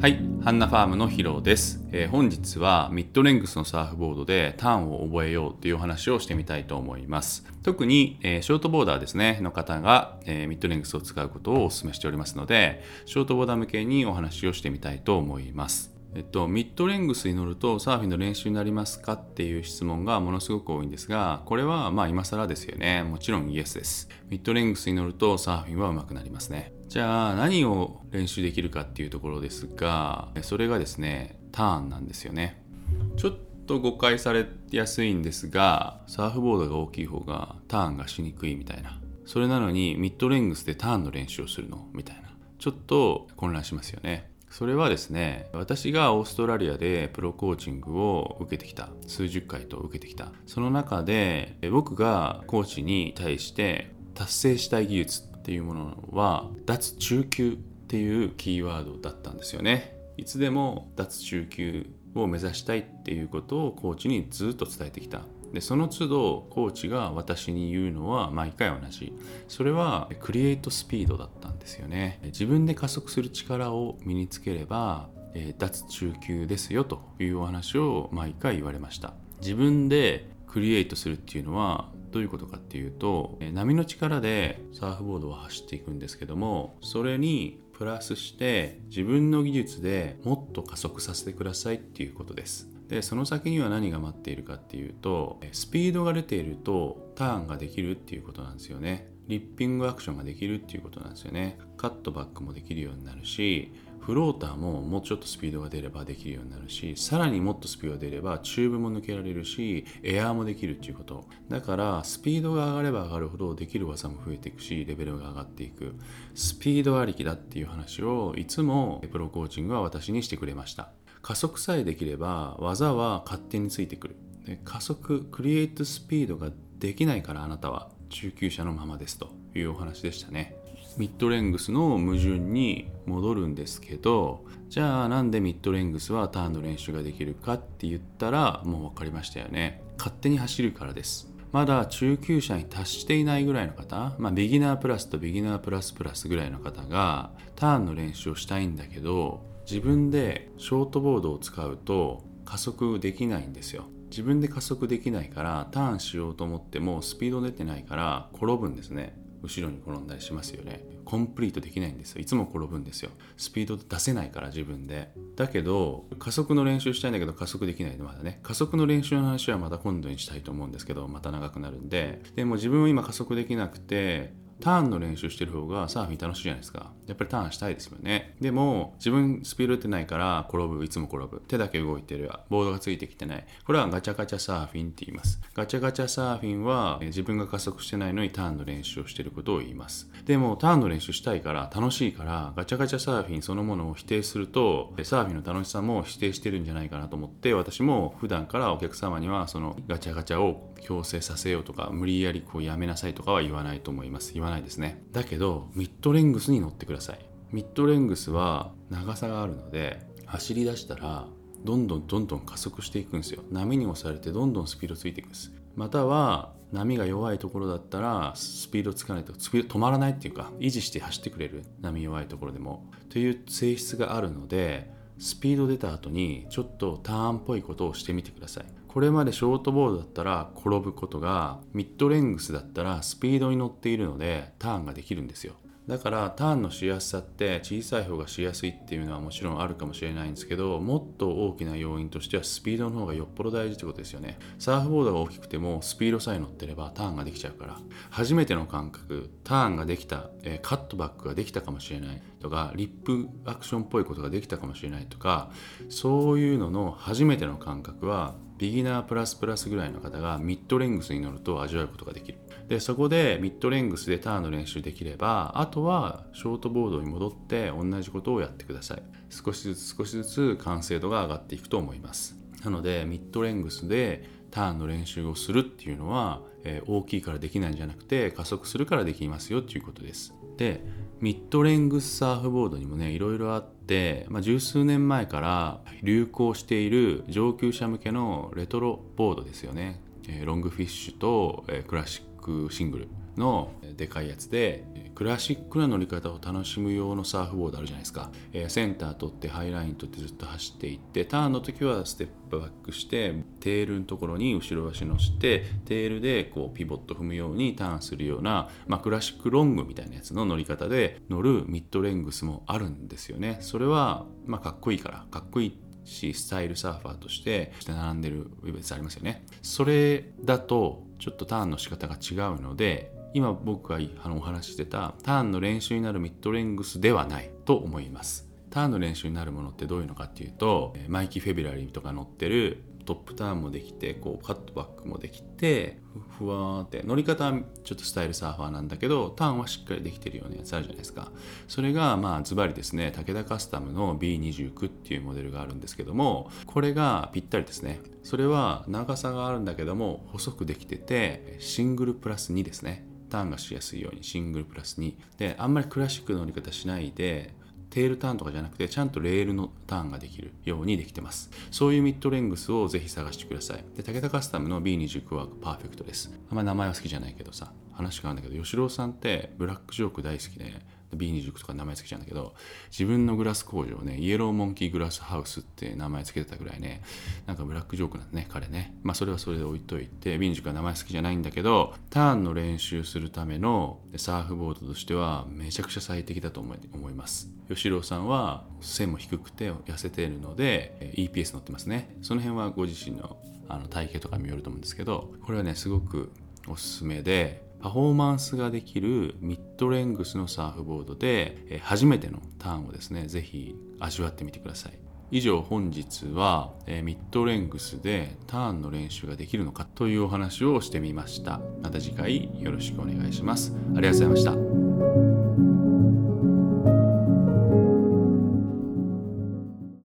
はい、ハンナファームのヒロです、えー、本日はミッドレングスのサーフボードでターンを覚えようという話をしてみたいと思います。特に、えー、ショートボーダーですね、の方が、えー、ミッドレングスを使うことをお勧めしておりますので、ショートボーダー向けにお話をしてみたいと思います。えっと、ミッドレングスに乗るとサーフィンの練習になりますかっていう質問がものすごく多いんですが、これはまあ今更ですよね。もちろんイエスです。ミッドレングスに乗るとサーフィンは上手くなりますね。じゃあ何を練習できるかっていうところですがそれがですねターンなんですよねちょっと誤解されやすいんですがサーフボードが大きい方がターンがしにくいみたいなそれなのにミッドレングスでターンの練習をするのみたいなちょっと混乱しますよねそれはですね私がオーストラリアでプロコーチングを受けてきた数十回と受けてきた。その中で僕がコーチに対して達成したい技術っていうものは脱中級っていうキーワードだったんですよね。いつでも脱中級を目指したいっていうことをコーチにずっと伝えてきた。でその都度コーチが私に言うのは毎回同じ。それはクリエイトスピードだったんですよね。自分で加速する力を身につければ、え脱中級ですよというお話を毎回言われました。自分でクリエイトするっていうのはどういうことかっていうと波の力でサーフボードは走っていくんですけどもそれにプラスして自分の技術でもっと加速させてくださいっていうことです。でその先には何が待っているかっていうとスピードが出ているとターンができるっていうことなんですよね。リッピングアクションができるっていうことなんですよね。カットバックもできるようになるしフローターももうちょっとスピードが出ればできるようになるしさらにもっとスピードが出ればチューブも抜けられるしエアーもできるっていうこと。だからスピードが上がれば上がるほどできる技も増えていくしレベルが上がっていく。スピードありきだっていう話をいつもプロコーチングは私にしてくれました。加速さえできれば技は勝手についてくる。加速クリエイトスピードができないからあなたは中級者のままですというお話でしたね。ミッドレングスの矛盾に戻るんですけどじゃあなんでミッドレングスはターンの練習ができるかって言ったらもう分かりましたよね。勝手に走るからです。まだ中級者に達していないぐらいの方、まあ、ビギナープラスとビギナープラスプラスぐらいの方がターンの練習をしたいんだけど自分でショートボードを使うと加速できないんですよ。自分で加速できないからターンしようと思ってもスピード出てないから転ぶんですね。後ろに転んだりしますよね。コンプリートできないんですよ。いつも転ぶんですよ。スピード出せないから自分で。だけど加速の練習したいんだけど加速できないでまだね。加速の練習の話はまた今度にしたいと思うんですけどまた長くなるんで。でも自分は今加速できなくてターンの練習してる方がサーフィン楽しいじゃないですか。やっぱりターンしたいですよね。でも、自分スピード出てないから転ぶ、いつも転ぶ。手だけ動いてるや、ボードがついてきてない。これはガチャガチャサーフィンって言います。ガチャガチャサーフィンは自分が加速してないのにターンの練習をしてることを言います。でも、ターンの練習したいから楽しいから、ガチャガチャサーフィンそのものを否定すると、サーフィンの楽しさも否定してるんじゃないかなと思って、私も普段からお客様にはそのガチャガチャを強制させようとか、無理やりこうやめなさいとかは言わないと思います。言わないですね。だけどミッドレングスに乗ってください。ミッドレングスは長さがあるので走り出したらどんどんどんどん加速していくんですよ。波に押されてどんどんスピードついていくんです。または波が弱いところだったらスピードつかないとスピード止まらないっていうか維持して走ってくれる波弱いところでも。という性質があるのでスピード出た後にちょっとターンっぽいことをしてみてください。これまでショートボードだったら転ぶことがミッドレングスだったらスピードに乗っているのでターンができるんですよ。だからターンのしやすさって小さい方がしやすいっていうのはもちろんあるかもしれないんですけどもっと大きな要因としてはスピードの方がよっぽど大事ってことですよね。サーフボードが大きくてもスピードさえ乗ってればターンができちゃうから。初めての感覚ターンができた、え、カットバックができたかもしれない。とかリップアクションっぽいことができたかもしれないとかそういうのの初めての感覚はビギナープラスプラスぐらいの方がミッドレングスに乗ると味わうことができる。でそこでミッドレングスでターンの練習できればあとはショートボードに戻って同じことをやってください。少しずつ少しずつ完成度が上がっていくと思います。なのでミッドレングスでターンの練習をするっていうのは、えー、大きいからできないんじゃなくて加速するからできますよっていうことです。でミッドレングスサーフボードにもねいろいろあって、まあ、十数年前から流行している上級者向けのレトロボードですよね、えー、ロングフィッシュと、えー、クラシックシングルのでかいやつでクラシックな乗り方を楽しむ用のサーフボードあるじゃないですか、えセンター取ってハイライン取ってずっと走っていってターンの時はステップバックしてテールのところに後ろ足乗せてテールでこうピボット踏むようにターンするような、まあ、クラシックロングみたいなやつの乗り方で乗るミッドレングスもあるんですよね。それは、まあ、かっこいいからかっこいいしスタイルサーファーとして並んでるやつありますよね。それだとちょっとターンの仕方が違うので今僕がお話ししてたターンの練習になるミッドレングスではないと思います。ターンの練習になるものってどういうのかっていうとマイキー・フェビラリーとか乗ってるトップターンもできてこうカットバックもできてふわーって乗り方はちょっとスタイルサーファーなんだけどターンはしっかりできてるようなやつあるじゃないですか。それがまあズバリですね武田カスタムの B29 っていうモデルがあるんですけどもこれがぴったりですね。それは長さがあるんだけども細くできててシングルプラス2ですね。ターンがしやすいようにシングルプラス2であんまりクラシックの乗り方しないでテールターンとかじゃなくてちゃんとレールのターンができるようにできてます。そういうミッドレングスをぜひ探してください。で武田カスタムの B29 はパーフェクトです。あんまり名前は好きじゃないけどさ話があるんだけど吉郎さんってブラックジョーク大好きで B29 とか名前付けちゃうんだけど自分のグラス工場ねイエローモンキーグラスハウスって名前付けてたぐらいねなんかブラックジョークなんね彼ね。まあそれはそれで置いといて B29 は名前好きじゃないんだけどターンの練習するためのサーフボードとしてはめちゃくちゃ最適だと思います。吉郎さんは背も低くて痩せているので EPS 乗ってますね。その辺はご自身のあの体型とかによると思うんですけどこれはねすごくおすすめでパフォーマンスができるミッドレングスのサーフボードで初めてのターンをですね是非味わってみてください。以上本日はミッドレングスでターンの練習ができるのかというお話をしてみました。また次回よろしくお願いします。ありがとうございました。